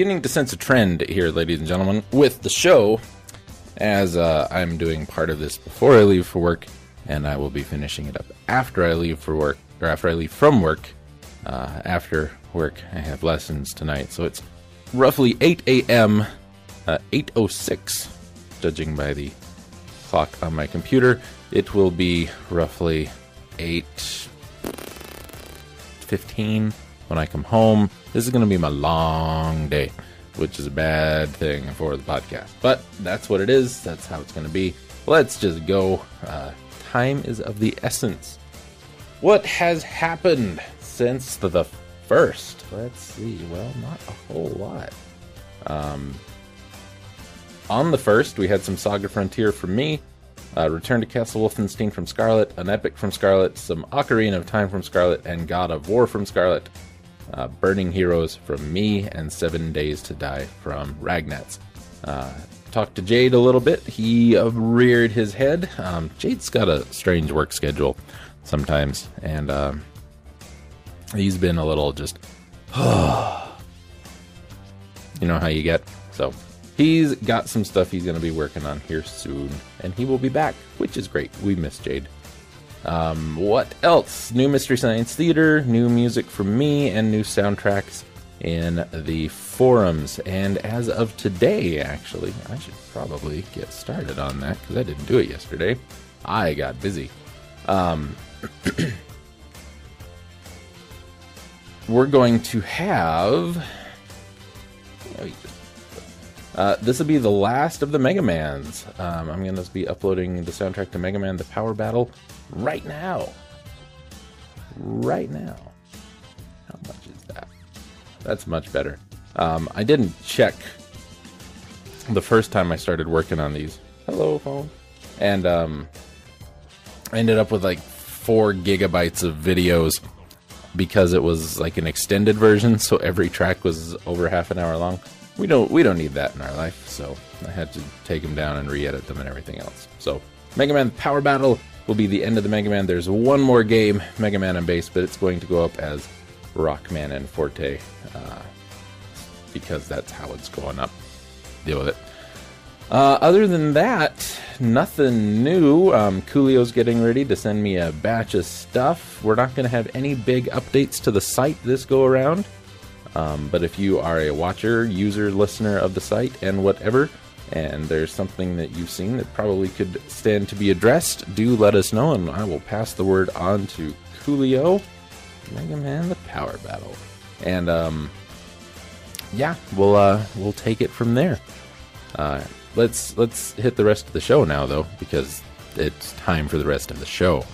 Beginning to sense a trend here, ladies and gentlemen, with the show, as uh, I'm doing part of this before I leave for work, and I will be finishing it up after I leave for work, or after I leave from work. Uh, after work, I have lessons tonight, so it's roughly 8 a.m., uh, 8.06, judging by the clock on my computer. It will be roughly 8.15 when I come home. This is going to be my long day, which is a bad thing for the podcast. But that's what it is. That's how it's going to be. Let's just go. Uh, time is of the essence. What has happened since the, first? Let's see. Well, not a whole lot. Um, on the first, we had some Saga Frontier from me, uh, Return to Castle Wolfenstein from Scarlet, an Epic from Scarlet, some Ocarina of Time from Scarlet, and God of War from Scarlet uh, Burning Heroes from me, and Seven Days to Die from Ragnats. Uh, talked to Jade a little bit. He uh, reared his head. Um, Jade's got a strange work schedule sometimes, and um, he's been a little just. you know how you get. So he's got some stuff he's going to be working on here soon, and he will be back, which is great. We miss Jade. Um, what else? New Mystery Science Theater, new music from me, and new soundtracks in the forums. And as of today, actually, I should probably get started on that because I didn't do it yesterday. I got busy. Um, we're going to have. Uh, this will be the last of the Mega Mans. Um, I'm going to be uploading the soundtrack to Mega Man The Power Battle right now. Right now. How much is that? That's much better. Um, I didn't check the first time I started working on these. Hello, phone. And um, I ended up with like four gigabytes of videos because it was like an extended version, so every track was over half an hour long. We don't we don't need that in our life, so I had to take them down and re-edit them and everything else. So Mega Man Power Battle will be the end of the Mega Man. There's one more game, Mega Man and Bass, but it's going to go up as Rockman and Forte uh, because that's how it's going up. Deal with it. Uh, other than that, nothing new. Um, Coolio's getting ready to send me a batch of stuff. We're not going to have any big updates to the site this go around. Um, but if you are a watcher, user, listener of the site, and whatever, and there's something that you've seen that probably could stand to be addressed, do let us know, and I will pass the word on to Coolio. Mega Man the Power Battle. And um yeah, we'll uh we'll take it from there. Uh let's let's hit the rest of the show now though, because it's time for the rest of the show.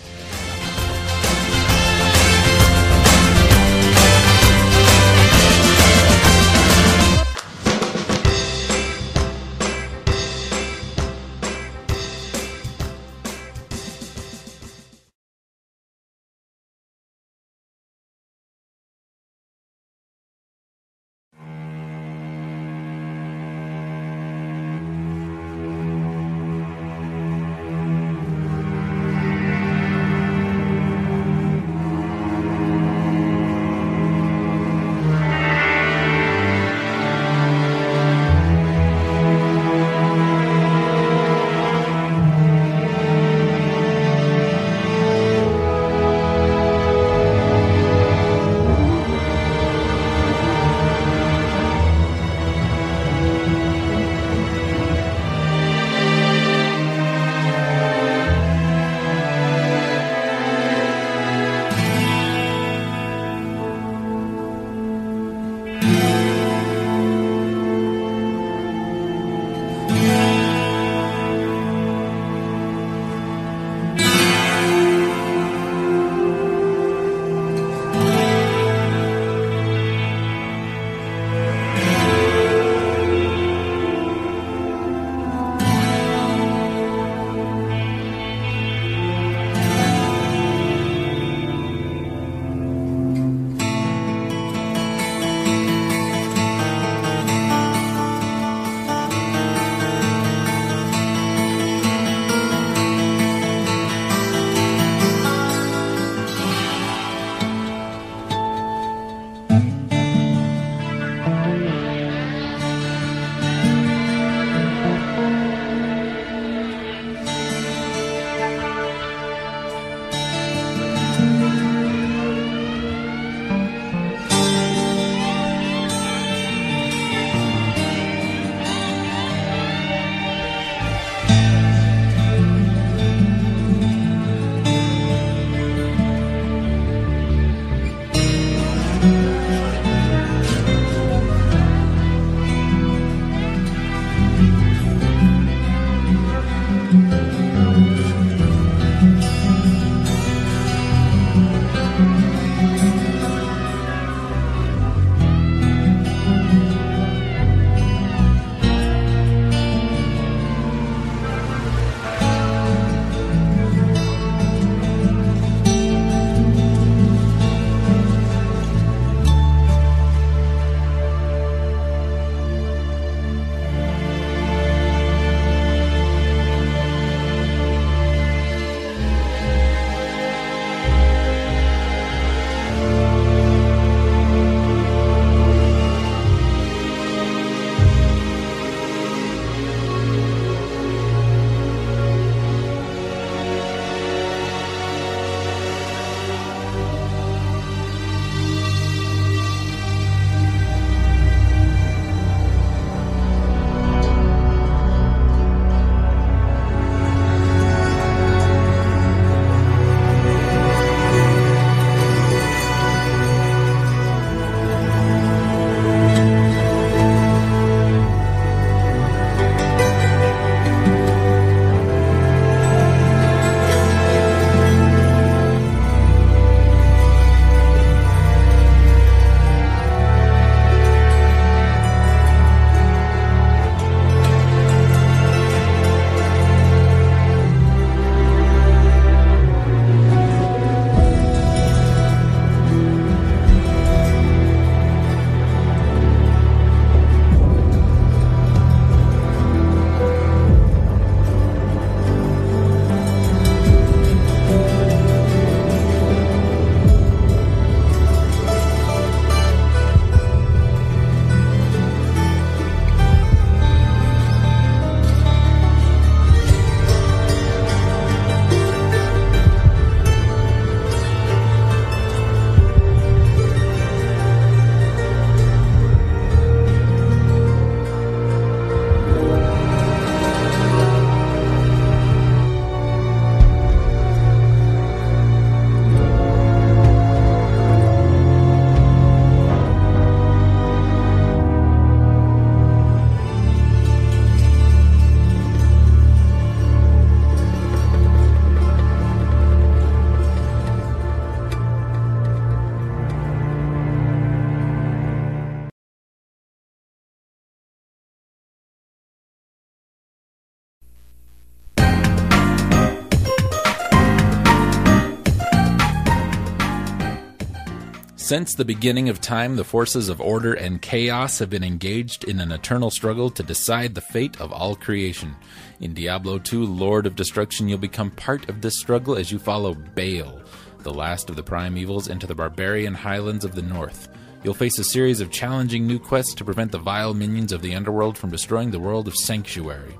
Since the beginning of time, the forces of order and chaos have been engaged in an eternal struggle to decide the fate of all creation. In Diablo 2 Lord of Destruction, you'll become part of this struggle as you follow Baal, the last of the primevals, into the barbarian highlands of the north. You'll face a series of challenging new quests to prevent the vile minions of the underworld from destroying the world of Sanctuary.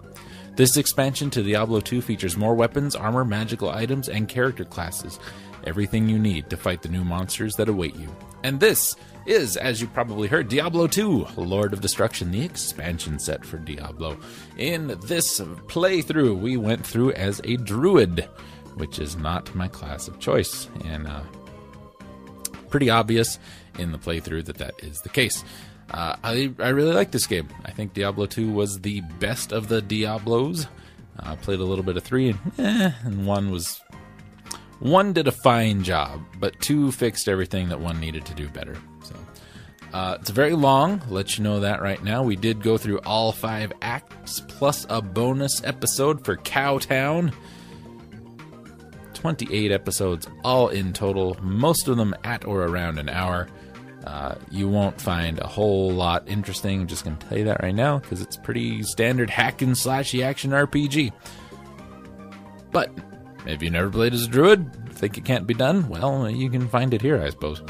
This expansion to Diablo 2 features more weapons, armor, magical items, and character classes everything you need to fight the new monsters that await you. And this is, as you probably heard, Diablo 2 Lord of Destruction, the expansion set for Diablo. In this playthrough, we went through as a druid, which is not my class of choice. And uh, pretty obvious in the playthrough that that is the case. Uh, I, I really like this game. I think Diablo 2 was the best of the Diablos. I uh, played a little bit of 3 and eh, and 1 was one did a fine job, but two fixed everything that one needed to do better. So uh, it's very long. Let you know that right now. We did go through all five acts plus a bonus episode for Cowtown. 28 episodes all in total, most of them at or around an hour. Uh, you won't find a whole lot interesting. I'm just going to tell you that right now because it's pretty standard hack and slashy action RPG. But if you never played as a druid, think it can't be done, well, you can find it here, I suppose.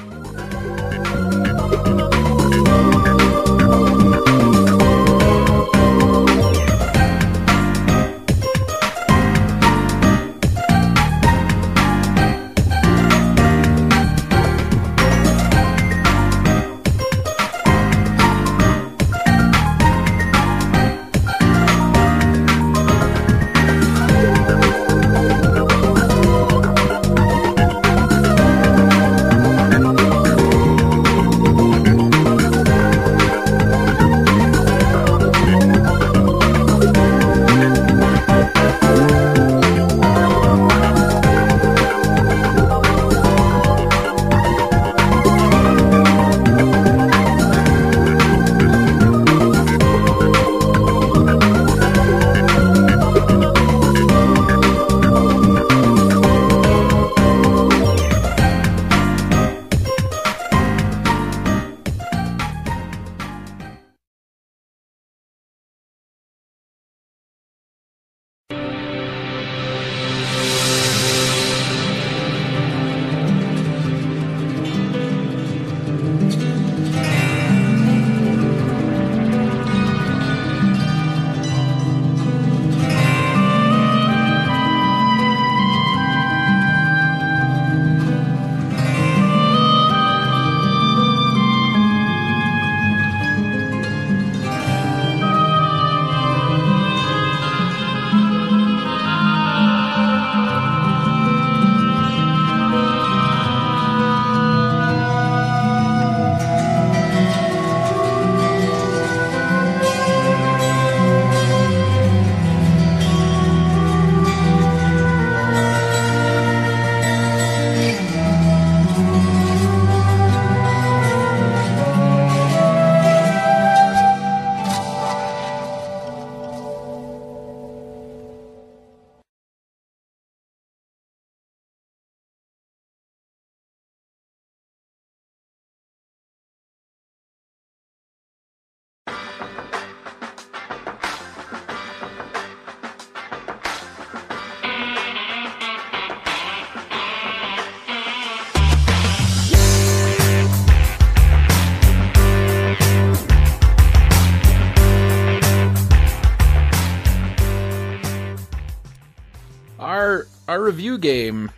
Review game,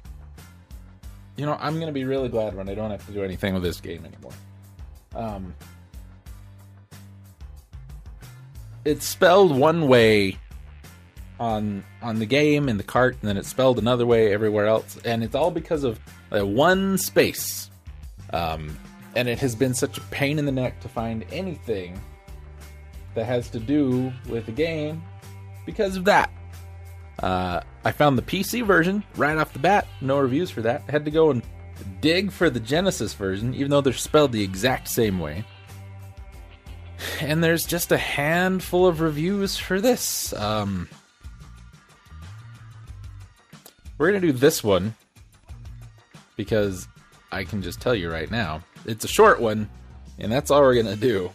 you know, I'm gonna be really glad when I don't have to do anything with this game anymore. Um, it's spelled one way on on the game in the cart, and then it's spelled another way everywhere else, and it's all because of uh, one space. Um, and it has been such a pain in the neck to find anything that has to do with the game because of that. Uh, I found the PC version right off the bat. No reviews for that. I had to go and dig for the Genesis version, even though they're spelled the exact same way. And there's just a handful of reviews for this. Um, we're going to do this one because I can just tell you right now It's a short one, and that's all we're gonna do.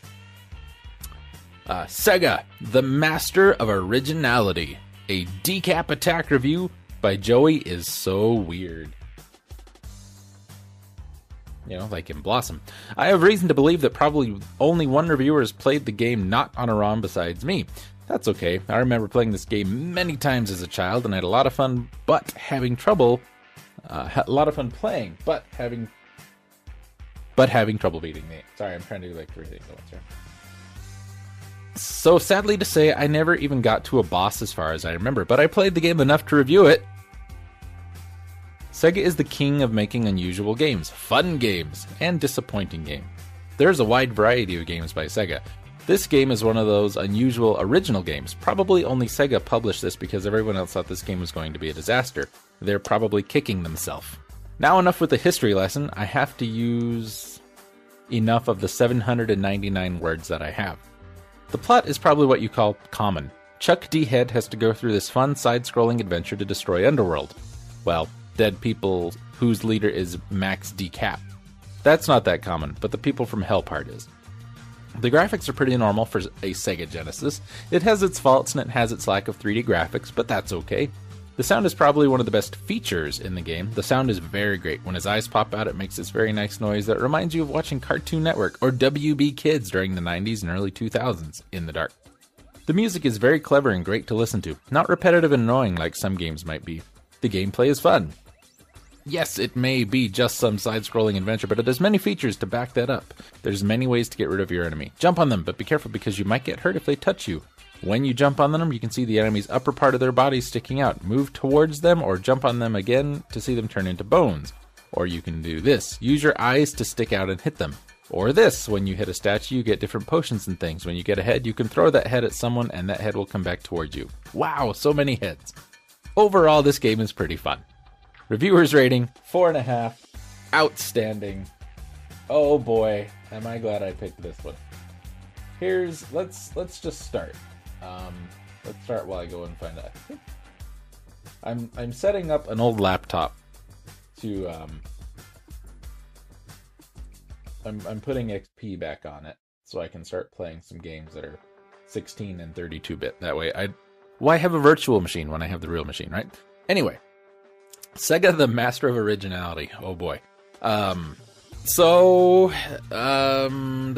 Uh, Sega, the master of originality. A decap attack review by Joey is so weird. You know, like in Blossom. I have reason to believe that probably only one reviewer has played the game not on a ROM besides me. That's okay. I remember playing this game many times as a child and I had a lot of fun, but having trouble. Uh, a lot of fun playing, but having. But having trouble beating me. Sorry, I'm trying to do like three things at once here. So sadly to say, I never even got to a boss as far as I remember, but I played the game enough to review it. Sega is the king of making unusual games, fun games, and disappointing games. There's a wide variety of games by Sega. This game is one of those unusual original games. Probably only Sega published this because everyone else thought this game was going to be a disaster. They're probably kicking themselves. Now, enough with the history lesson. I have to use enough of the 799 words that I have. The plot is probably what you call common. Chuck D. Head has to go through this fun side scrolling adventure to destroy Underworld. Well, dead people whose leader is Max D. Cap. That's not that common, but the people from Hell part is. The graphics are pretty normal for a Sega Genesis. It has its faults and it has its lack of 3D graphics, but that's okay. The sound is probably one of the best features in the game. The sound is very great. When his eyes pop out, it makes this very nice noise that reminds you of watching Cartoon Network or WB Kids during the 90s and early 2000s in the dark. The music is very clever and great to listen to, not repetitive and annoying like some games might be. The gameplay is fun. Yes, it may be just some side scrolling adventure, but it has many features to back that up. There's many ways to get rid of your enemy. Jump on them, but be careful because you might get hurt if they touch you. When you jump on them, you can see the enemy's upper part of their body sticking out. Move towards them or jump on them again to see them turn into bones. Or you can do this use your eyes to stick out and hit them. Or this when you hit a statue, you get different potions and things. When you get a head, you can throw that head at someone and that head will come back towards you. Wow, so many heads. Overall, this game is pretty fun. Reviewers rating, four and a half. Outstanding. Oh boy, am I glad I picked this one. Here's let's let's just start. Um, let's start while I go and find out. I'm I'm setting up an old laptop to um. I'm I'm putting XP back on it so I can start playing some games that are 16 and 32 bit. That way, I why have a virtual machine when I have the real machine, right? Anyway, Sega, the master of originality. Oh boy. Um, so um,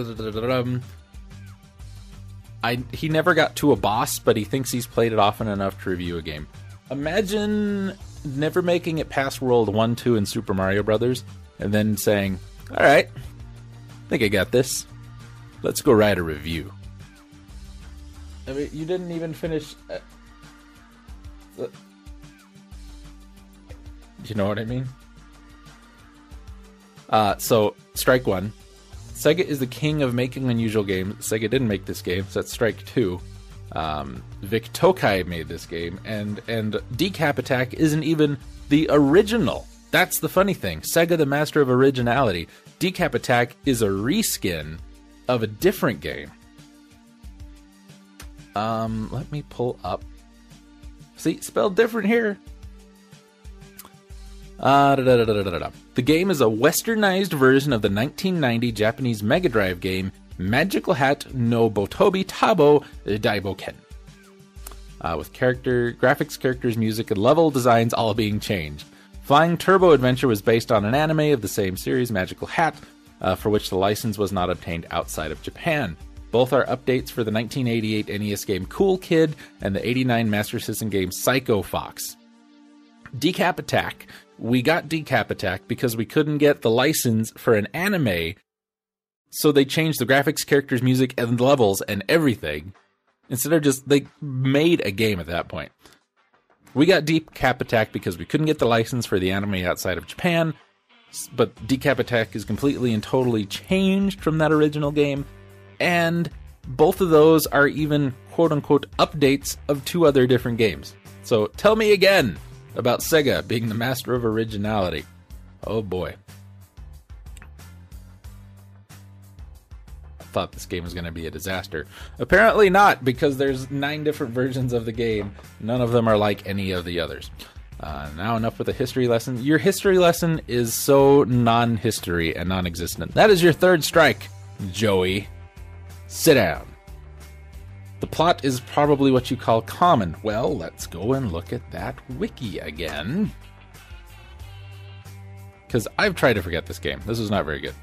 I he never got to a boss, but he thinks he's played it often enough to review a game. Imagine never making it past World One, Two, and Super Mario Brothers, and then saying, "All right, I think I got this. Let's go write a review." I mean, you didn't even finish. Uh, you know what I mean? Uh, so, strike one. Sega is the king of making unusual games. Sega didn't make this game, so that's strike two. Um, Vic Tokai made this game, and and Decap Attack isn't even the original. That's the funny thing. Sega, the master of originality, Decap Attack is a reskin of a different game. Um, let me pull up. See, spelled different here. Uh, the game is a westernized version of the 1990 Japanese Mega Drive game Magical Hat no Buttobi Tabo Daiboken. Uh, with character graphics, characters, music, and level designs all being changed. Flying Turbo Adventure was based on an anime of the same series, Magical Hat, uh, for which the license was not obtained outside of Japan. Both are updates for the 1988 NES game Cool Kid and the 89 Master System game Psycho Fox. Decap Attack we got Decap Attack because we couldn't get the license for an anime. So they changed the graphics, characters, music, and levels and everything. Instead of just, they made a game at that point. We got Decap Attack because we couldn't get the license for the anime outside of Japan. But Decap Attack is completely and totally changed from that original game. And both of those are even quote unquote updates of two other different games. So tell me again about Sega being the master of originality. Oh boy. I thought this game was going to be a disaster. Apparently not, because there's nine different versions of the game. None of them are like any of the others. Uh, now enough with the history lesson. Your history lesson is so non-history and non-existent. That is your third strike, Joey. Sit down. The plot is probably what you call common. Well, let's go and look at that wiki again. Because I've tried to forget this game. This is not very good.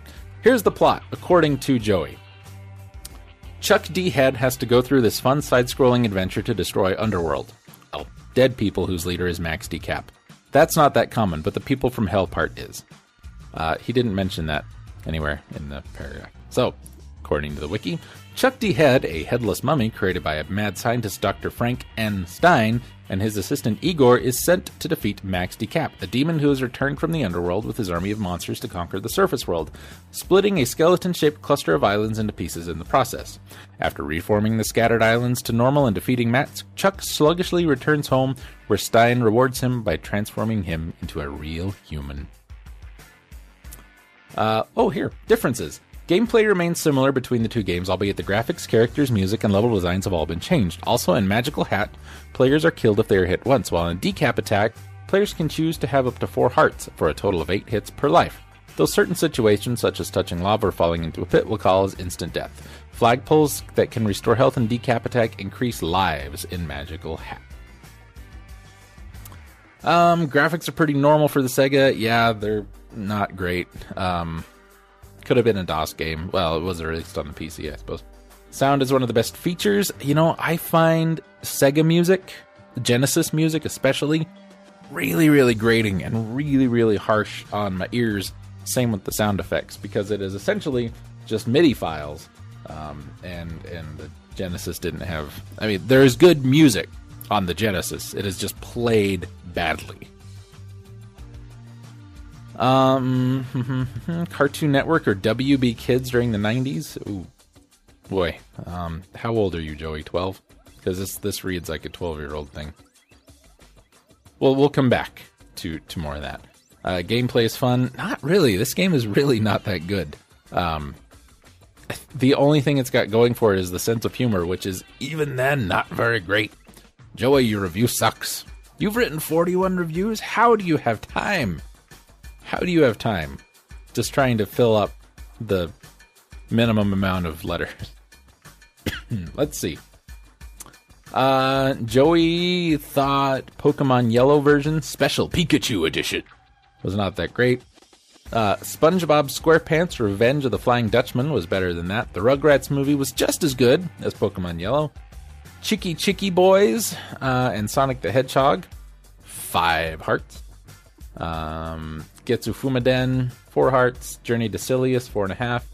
Here's the plot, according to Joey. Chuck D. Head has to go through this fun side scrolling adventure to destroy Underworld. Oh, dead people whose leader is Max D. Cap. That's not that common, but the people from Hell part is. Uh, he didn't mention that anywhere in the paragraph. So, according to the wiki, Chuck D. Head, a headless mummy created by a mad scientist Dr. Frank N. Stein, and his assistant Igor, is sent to defeat Max D. Cap, a demon who has returned from the underworld with his army of monsters to conquer the surface world, splitting a skeleton shaped cluster of islands into pieces in the process. After reforming the scattered islands to normal and defeating Max, Chuck sluggishly returns home, where Stein rewards him by transforming him into a real human. Uh, oh, here, differences. Gameplay remains similar between the two games, albeit the graphics, characters, music, and level designs have all been changed. Also, in Magical Hat, players are killed if they are hit once, while in Decap Attack, players can choose to have up to four hearts for a total of eight hits per life. Though certain situations, such as touching lava or falling into a pit, will cause instant death. Flagpoles that can restore health in Decap Attack increase lives in Magical Hat. Um, graphics are pretty normal for the Sega. Yeah, they're not great. Um, could have been a DOS game. Well, it was released on the PC, I suppose. Sound is one of the best features. You know, I find Sega music, Genesis music especially, really, really grating and really, really harsh on my ears. Same with the sound effects because it is essentially just MIDI files, um, and and the Genesis didn't have. I mean, there is good music on the Genesis. It is just played badly. Um, Cartoon Network or WB Kids during the '90s. Ooh, boy. Um, how old are you, Joey? Twelve? Because this this reads like a twelve-year-old thing. Well, we'll come back to to more of that. Uh, gameplay is fun. Not really. This game is really not that good. Um, the only thing it's got going for it is the sense of humor, which is even then not very great. Joey, your review sucks. You've written 41 reviews. How do you have time? How do you have time? Just trying to fill up the minimum amount of letters. Let's see. Uh, Joey thought Pokemon Yellow version, Special Pikachu Edition, was not that great. Uh, SpongeBob SquarePants Revenge of the Flying Dutchman was better than that. The Rugrats movie was just as good as Pokemon Yellow. Chiki Chiki Boys uh, and Sonic the Hedgehog, five hearts. Um, Getsu Fumaden, four hearts. Journey to Silius, four and a half.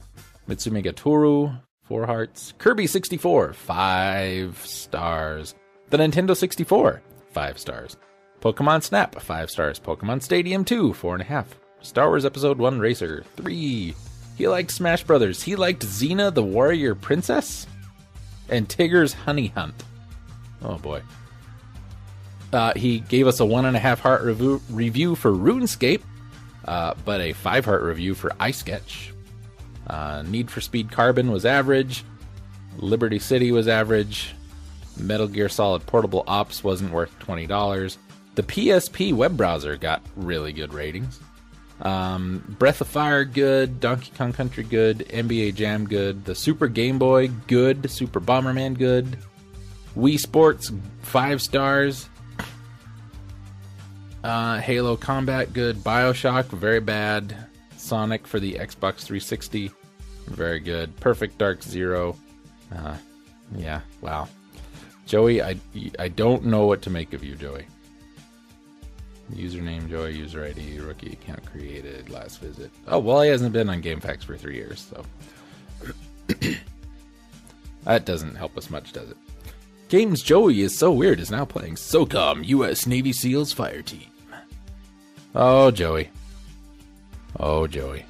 Mitsume ga Tooru, four hearts. Kirby 64, five stars. The Nintendo 64, five stars. Pokemon Snap, five stars. Pokemon Stadium 2, four and a half. Star Wars Episode 1 Racer, three. He liked Smash Brothers. He liked Xena the Warrior Princess and Tigger's Honey Hunt. Oh boy. Uh, he gave us a one and a half heart review, review for RuneScape, uh, but a five heart review for iSketch. Uh, Need for Speed Carbon was average. Liberty City was average. Metal Gear Solid Portable Ops wasn't worth $20. The PSP web browser got really good ratings. Um, Breath of Fire, good. Donkey Kong Country, good. NBA Jam, good. The Super Game Boy, good. Super Bomberman, good. Wii Sports, five stars. Uh, Halo Combat, good. Bioshock, very bad. Sonic for the Xbox 360, very good. Perfect Dark Zero. Uh, yeah, wow. Joey, I, I don't know what to make of you, Joey. Username Joey, user ID, rookie account created, last visit. Oh, well, he hasn't been on GameFAQs for three years, so. that doesn't help us much, does it? Games Joey is so weird is now playing SOCOM U.S. Navy SEALs Fire Team. Oh, Joey. Oh, Joey.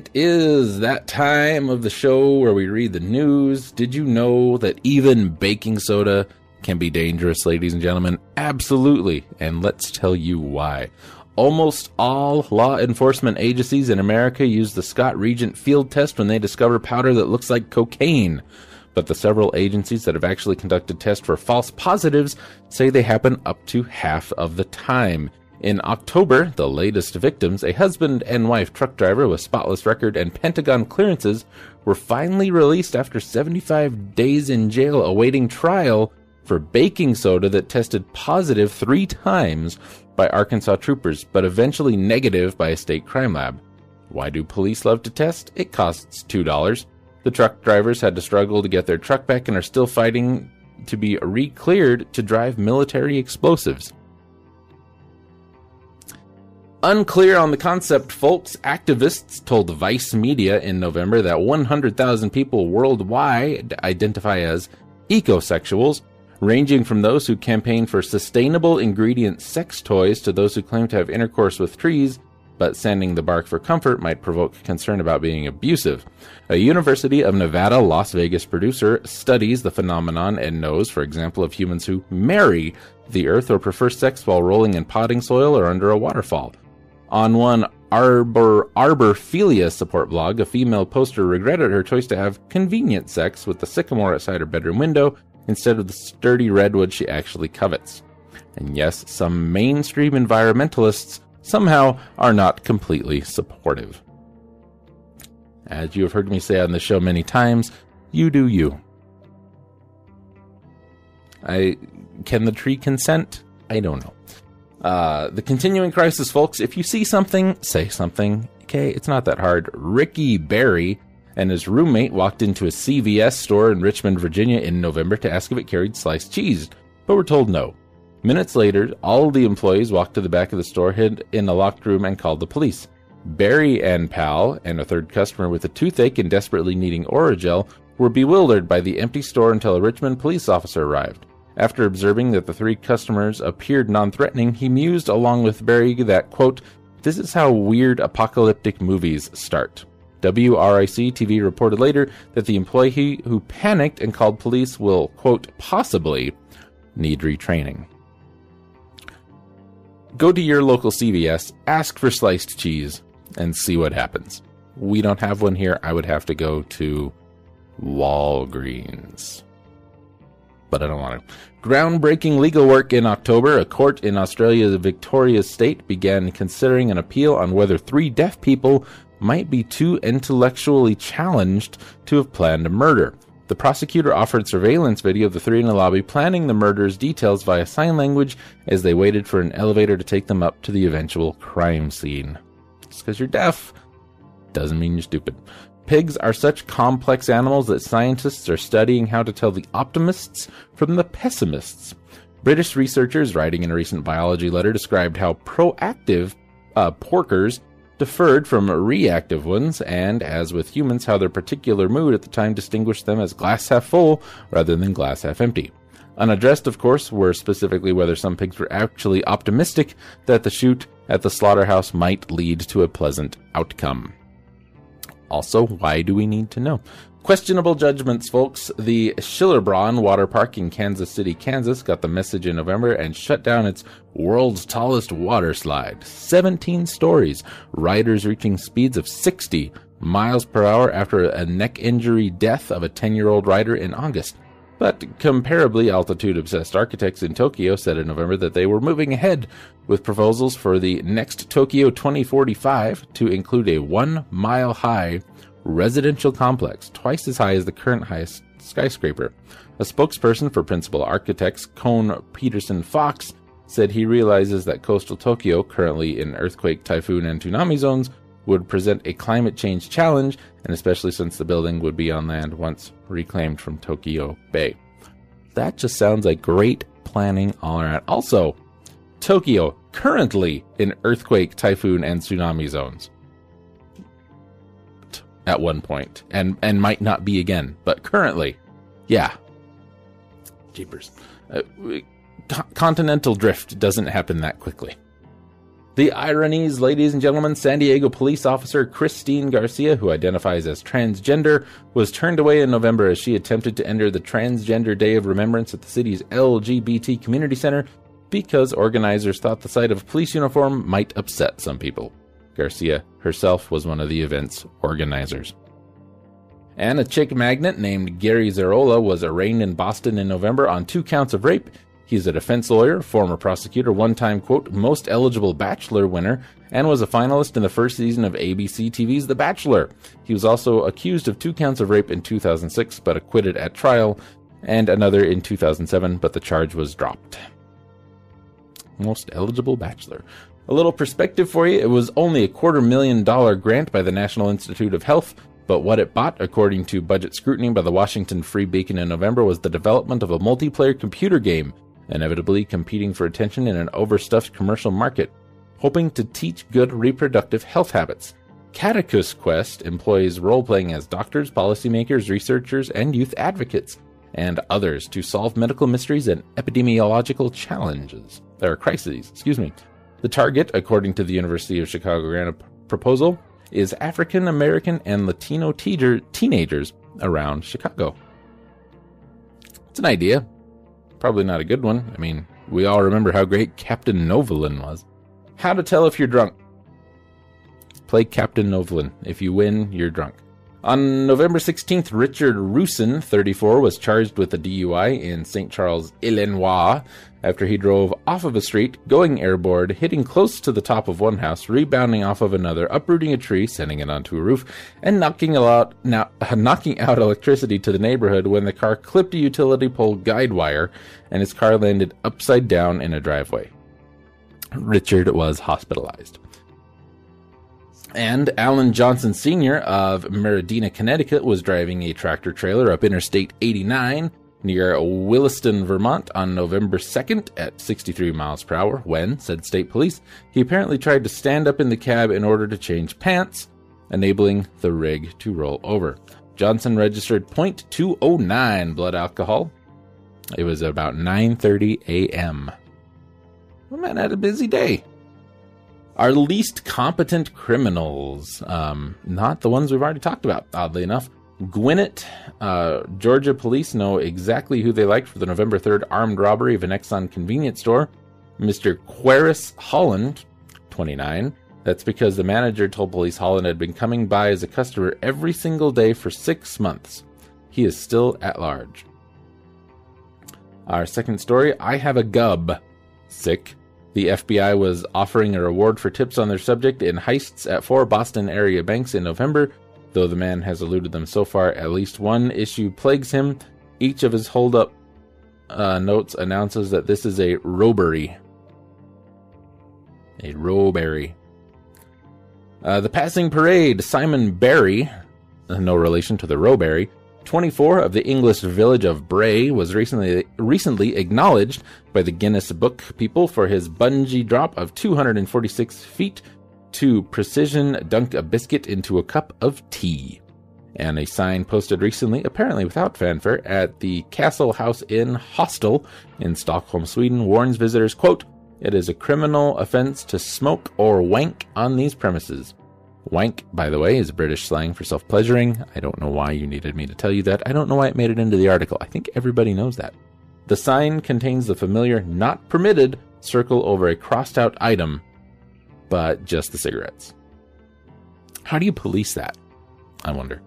It is that time of the show where we read the news. Did you know that even baking soda can be dangerous, ladies and gentlemen? Absolutely. And let's tell you why. Almost all law enforcement agencies in America use the Scott Reagent field test when they discover powder that looks like cocaine. But the several agencies that have actually conducted tests for false positives say they happen up to half of the time. In October, the latest victims, a husband and wife truck driver with spotless record and Pentagon clearances, were finally released after 75 days in jail awaiting trial for baking soda that tested positive three times by Arkansas troopers, but eventually negative by a state crime lab. Why do police love to test? It costs $2. The truck drivers had to struggle to get their truck back and are still fighting to be re-cleared to drive military explosives. Unclear on the concept, folks, activists told Vice Media in November that 100,000 people worldwide identify as ecosexuals, ranging from those who campaign for sustainable ingredient sex toys to those who claim to have intercourse with trees, but sanding the bark for comfort might provoke concern about being abusive. A University of Nevada, Las Vegas producer studies the phenomenon and knows, for example, of humans who marry the earth or prefer sex while rolling in potting soil or under a waterfall. On one Arbor Arborphilia support blog, a female poster regretted her choice to have convenient sex with the sycamore outside her bedroom window instead of the sturdy redwood she actually covets. And yes, some mainstream environmentalists somehow are not completely supportive. As you have heard me say on the show many times, you do you. I can the tree consent? I don't know. Uh, the continuing crisis, folks. If you see something, say something. Okay, it's not that hard. Ricky Barry and his roommate walked into a CVS store in Richmond, Virginia in November to ask if it carried sliced cheese, but were told no. Minutes later, all the employees walked to the back of the store, hid in a locked room, and called the police. Barry and Pal, and a third customer with a toothache and desperately needing Orajel, were bewildered by the empty store until a Richmond police officer arrived. After observing that the three customers appeared non threatening, he mused along with Barry that, quote, this is how weird apocalyptic movies start. WRIC TV reported later that the employee who panicked and called police will, quote, possibly need retraining. Go to your local CVS, ask for sliced cheese, and see what happens. We don't have one here. I would have to go to Walgreens but I don't want to. Groundbreaking legal work in October, a court in Australia's Victoria state began considering an appeal on whether three deaf people might be too intellectually challenged to have planned a murder. The prosecutor offered surveillance video of the three in the lobby planning the murder's details via sign language as they waited for an elevator to take them up to the eventual crime scene. Just because you're deaf doesn't mean you're stupid. Pigs are such complex animals that scientists are studying how to tell the optimists from the pessimists. British researchers writing in a recent biology letter described how proactive uh, porkers deferred from reactive ones, and as with humans, how their particular mood at the time distinguished them as glass half full rather than glass half empty. Unaddressed, of course, were specifically whether some pigs were actually optimistic that the chute at the slaughterhouse might lead to a pleasant outcome. Also, why do we need to know? Questionable judgments, folks. The Schlitterbahn Water Park in Kansas City, Kansas got the message in November and shut down its world's tallest water slide. 17 stories, riders reaching speeds of 60 miles per hour after a neck injury death of a 10 year old rider in August. But comparably altitude obsessed architects in Tokyo said in November that they were moving ahead with proposals for the next Tokyo 2045 to include a one mile high residential complex, twice as high as the current highest skyscraper. A spokesperson for principal architects Kohn Pedersen Fox said he realizes that coastal Tokyo, currently in earthquake, typhoon, and tsunami zones, would present a climate change challenge, and especially since the building would be on land once reclaimed from Tokyo Bay. That just sounds like great planning all around. Also, Tokyo currently in earthquake, typhoon, and tsunami zones at one point, and and might not be again, but currently, yeah. Jeepers, uh, continental drift doesn't happen that quickly. The ironies, ladies and gentlemen, San Diego police officer Christine Garcia, who identifies as transgender, was turned away in November as she attempted to enter the Transgender Day of Remembrance at the city's LGBT Community Center because organizers thought the sight of a police uniform might upset some people. Garcia herself was one of the event's organizers. And a chick magnet named Gary Zerola was arraigned in Boston in November on two counts of rape He's a defense lawyer, former prosecutor, one time, quote, most eligible bachelor winner, and was a finalist in the first season of ABC TV's The Bachelor. He was also accused of two counts of rape in 2006, but acquitted at trial, and another in 2007, but the charge was dropped. Most eligible bachelor. A little perspective for you it was only a quarter million dollar grant by the National Institute of Health, but what it bought, according to budget scrutiny by the Washington Free Beacon in November, was the development of a multiplayer computer game inevitably competing for attention in an overstuffed commercial market, hoping to teach good reproductive health habits. Caduceus Quest employs role playing as doctors, policymakers, researchers, and youth advocates, and others to solve medical mysteries and epidemiological challenges, or crises, excuse me. The target, according to the University of Chicago grant proposal, is African American and Latino teacher, teenagers around Chicago. It's an idea. Probably not a good one. I mean, we all remember how great Captain Novolin was. How to tell if you're drunk. Play Captain Novolin. If you win, you're drunk. On November 16th, Richard Rusin, 34, was charged with a DUI in St. Charles, Illinois, after he drove off of a street, going airborne, hitting close to the top of one house, rebounding off of another, uprooting a tree, sending it onto a roof, and knocking out, now, knocking out electricity to the neighborhood when the car clipped a utility pole guide wire and his car landed upside down in a driveway. Richard was hospitalized. And Alan Johnson Sr. of Meridina, Connecticut was driving a tractor trailer up Interstate 89 near Williston, Vermont on November 2nd at 63 miles per hour when, said state police, he apparently tried to stand up in the cab in order to change pants, enabling the rig to roll over. Johnson registered .209 blood alcohol. It was about 9:30 a.m. The man had a busy day. Our least competent criminals, um, not the ones we've already talked about, oddly enough. Gwinnett, uh, Georgia police know exactly who they liked for the November 3rd armed robbery of an Exxon convenience store. Mr. Quaris Holland, 29. That's because the manager told police Holland had been coming by as a customer every single day for six months. He is still at large. Our second story I have a gub. Sick. The FBI was offering a reward for tips on their subject in heists at four Boston area banks in November. Though the man has eluded them so far, at least one issue plagues him. Each of his holdup uh, notes announces that this is a robbery. A robbery. Uh, the passing parade, Simon Barry, no relation to the Rowberry, 24 of the English village of Bray was recently recently acknowledged by the Guinness Book people for his bungee drop of 246 feet to precision dunk a biscuit into a cup of tea. And a sign posted recently, apparently without fanfare, at the Castle House Inn Hostel in Stockholm, Sweden, warns visitors, quote, It is a criminal offense to smoke or wank on these premises. Wank, by the way, is British slang for self pleasuring. I don't know why you needed me to tell you that. I don't know why it made it into the article. I think everybody knows that. The sign contains the familiar not permitted circle over a crossed out item, but just the cigarettes. How do you police that? I wonder.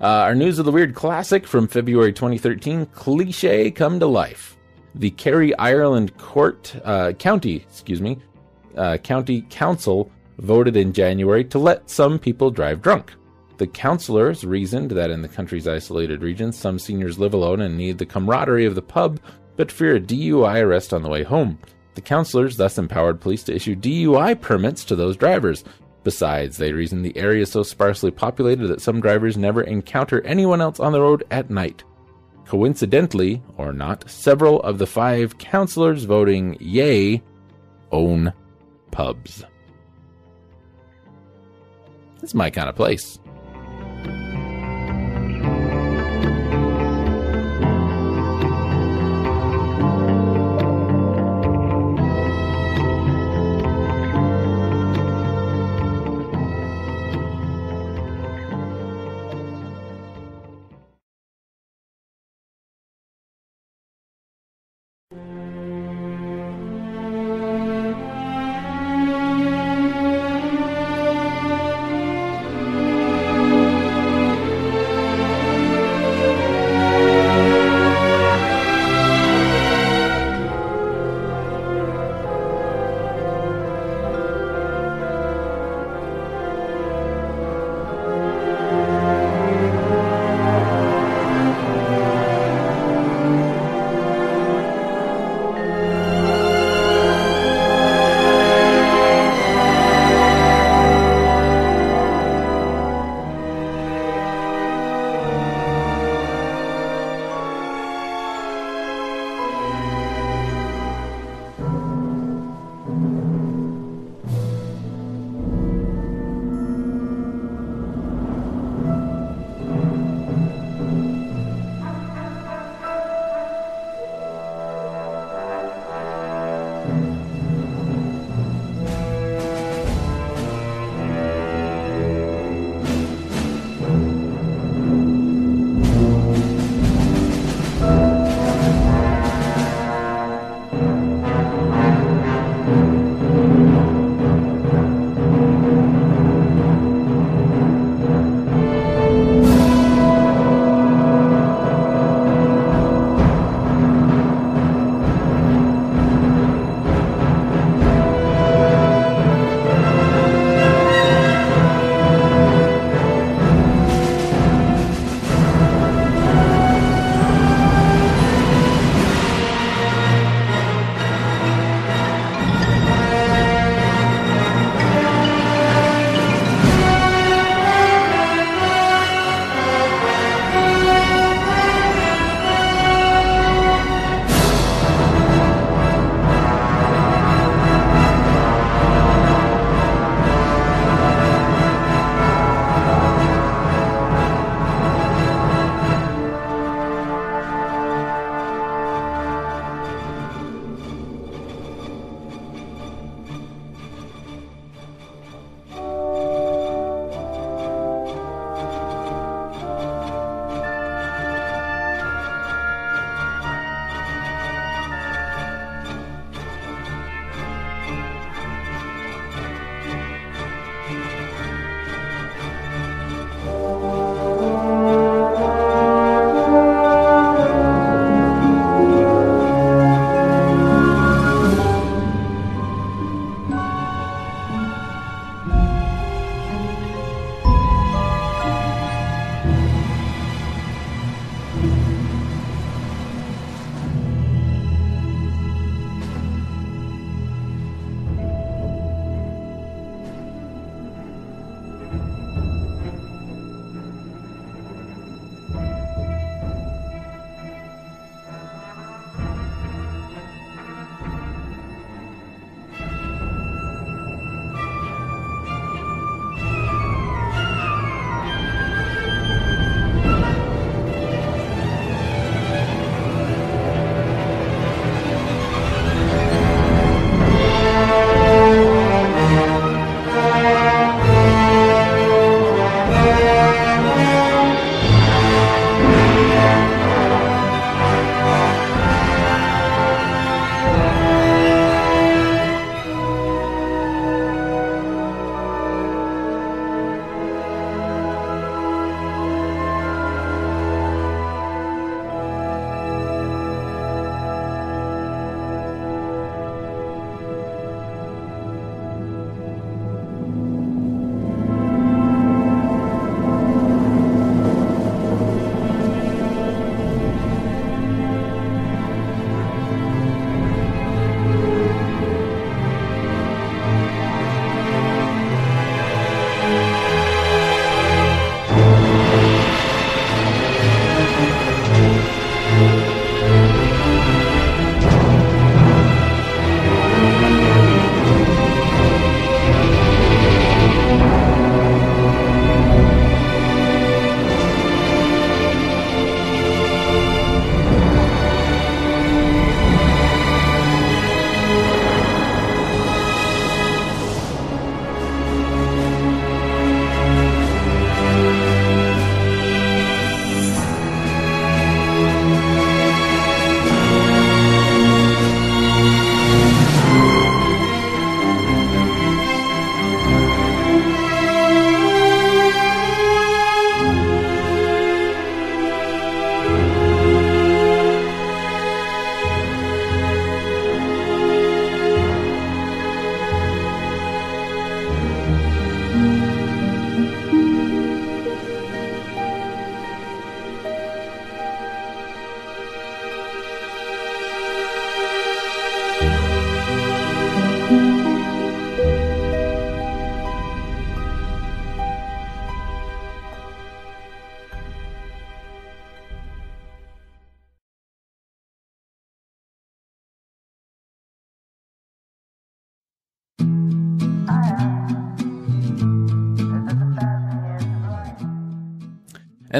Uh, our News of the Weird classic from February 2013 cliche come to life. The Kerry Ireland Court, uh, County, excuse me, uh, County Council voted in January to let some people drive drunk. The councillors reasoned that in the country's isolated regions, some seniors live alone and need the camaraderie of the pub, but fear a DUI arrest on the way home. The councillors thus empowered police to issue DUI permits to those drivers. Besides, they reasoned the area is so sparsely populated that some drivers never encounter anyone else on the road at night. Coincidentally, or not, several of the five councillors voting yay own pubs. This is my kind of place.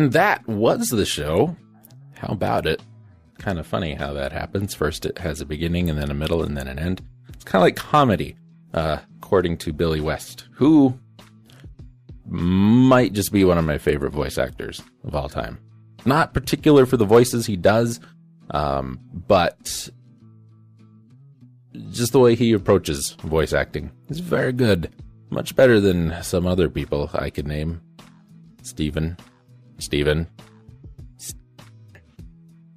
And that was the show. How about it? Kind of funny how that happens. First, it has a beginning, and then a middle, and then an end. It's kind of like comedy, uh, according to Billy West, who might just be one of my favorite voice actors of all time. Not particular for the voices he does, um, but just the way he approaches voice acting is very good. Much better than some other people I could name. Steven. Steven.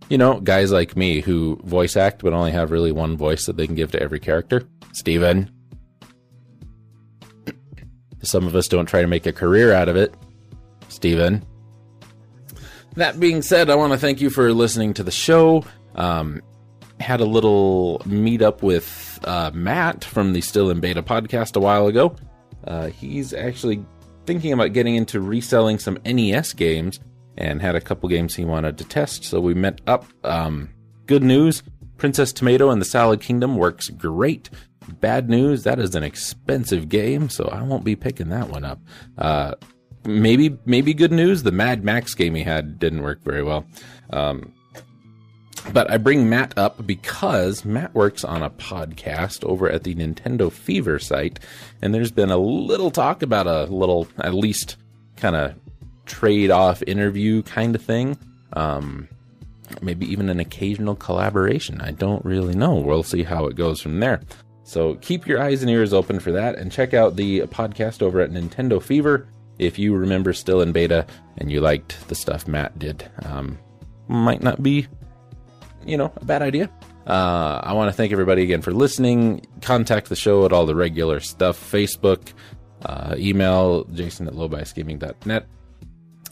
You know, guys like me who voice act but only have really one voice that they can give to every character. Steven. Some of us don't try to make a career out of it. Steven. That being said, I want to thank you for listening to the show. Um, had a little meetup with uh, Matt from the Still in Beta podcast a while ago. Uh, he's actually thinking about getting into reselling some NES games and had a couple games he wanted to test. So we met up. Um, good news Princess Tomato and the Salad Kingdom works great. Bad news that is an expensive game, so I won't be picking that one up. Uh, maybe maybe good news the Mad Max game he had didn't work very well. Um, but I bring Matt up because Matt works on a podcast over at the Nintendo Fever site, and there's been a little talk about a little, at least, kind of trade off interview kind of thing. Um, maybe even an occasional collaboration. I don't really know. We'll see how it goes from there. So keep your eyes and ears open for that, and check out the podcast over at Nintendo Fever if you remember still in beta and you liked the stuff Matt did. Um, might not be you know, a bad idea. Uh, I want to thank everybody again for listening. Contact the show at all the regular stuff Facebook, uh, email jason at lowbiasgaming.net,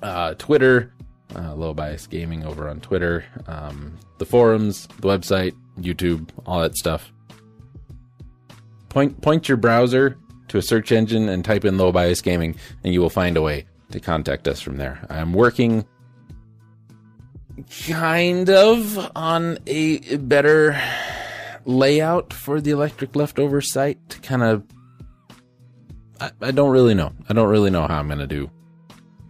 uh, Twitter, uh, low bias gaming over on Twitter, um, the forums, the website, YouTube, all that stuff. Point point your browser to a search engine and type in low bias gaming, and you will find a way to contact us from there. I'm working kind of on a better layout for the electric leftover site to kind of I, I don't really know. I don't really know how I'm gonna do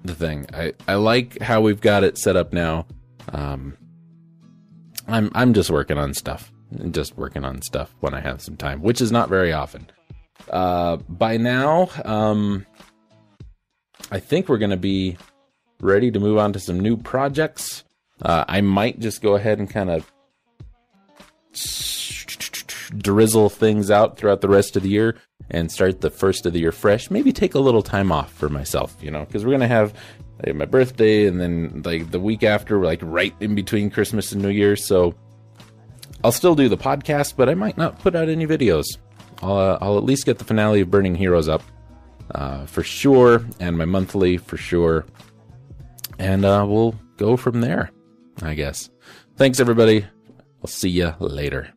the thing. I, I like how we've got it set up now. Um I'm I'm just working on stuff. Just working on stuff when I have some time, which is not very often. Uh by now, um I think we're gonna be ready to move on to some new projects. Uh, I might just go ahead and kind of drizzle things out throughout the rest of the year and start the first of the year fresh. Maybe take a little time off for myself, you know, because we're gonna have like, my birthday and then like the week after, like right in between Christmas and New Year. So I'll still do the podcast, but I might not put out any videos. I'll, uh, I'll at least get the finale of Burning Heroes up uh, for sure, and my monthly for sure, and uh, we'll go from there. I guess. Thanks, everybody. I'll see you later.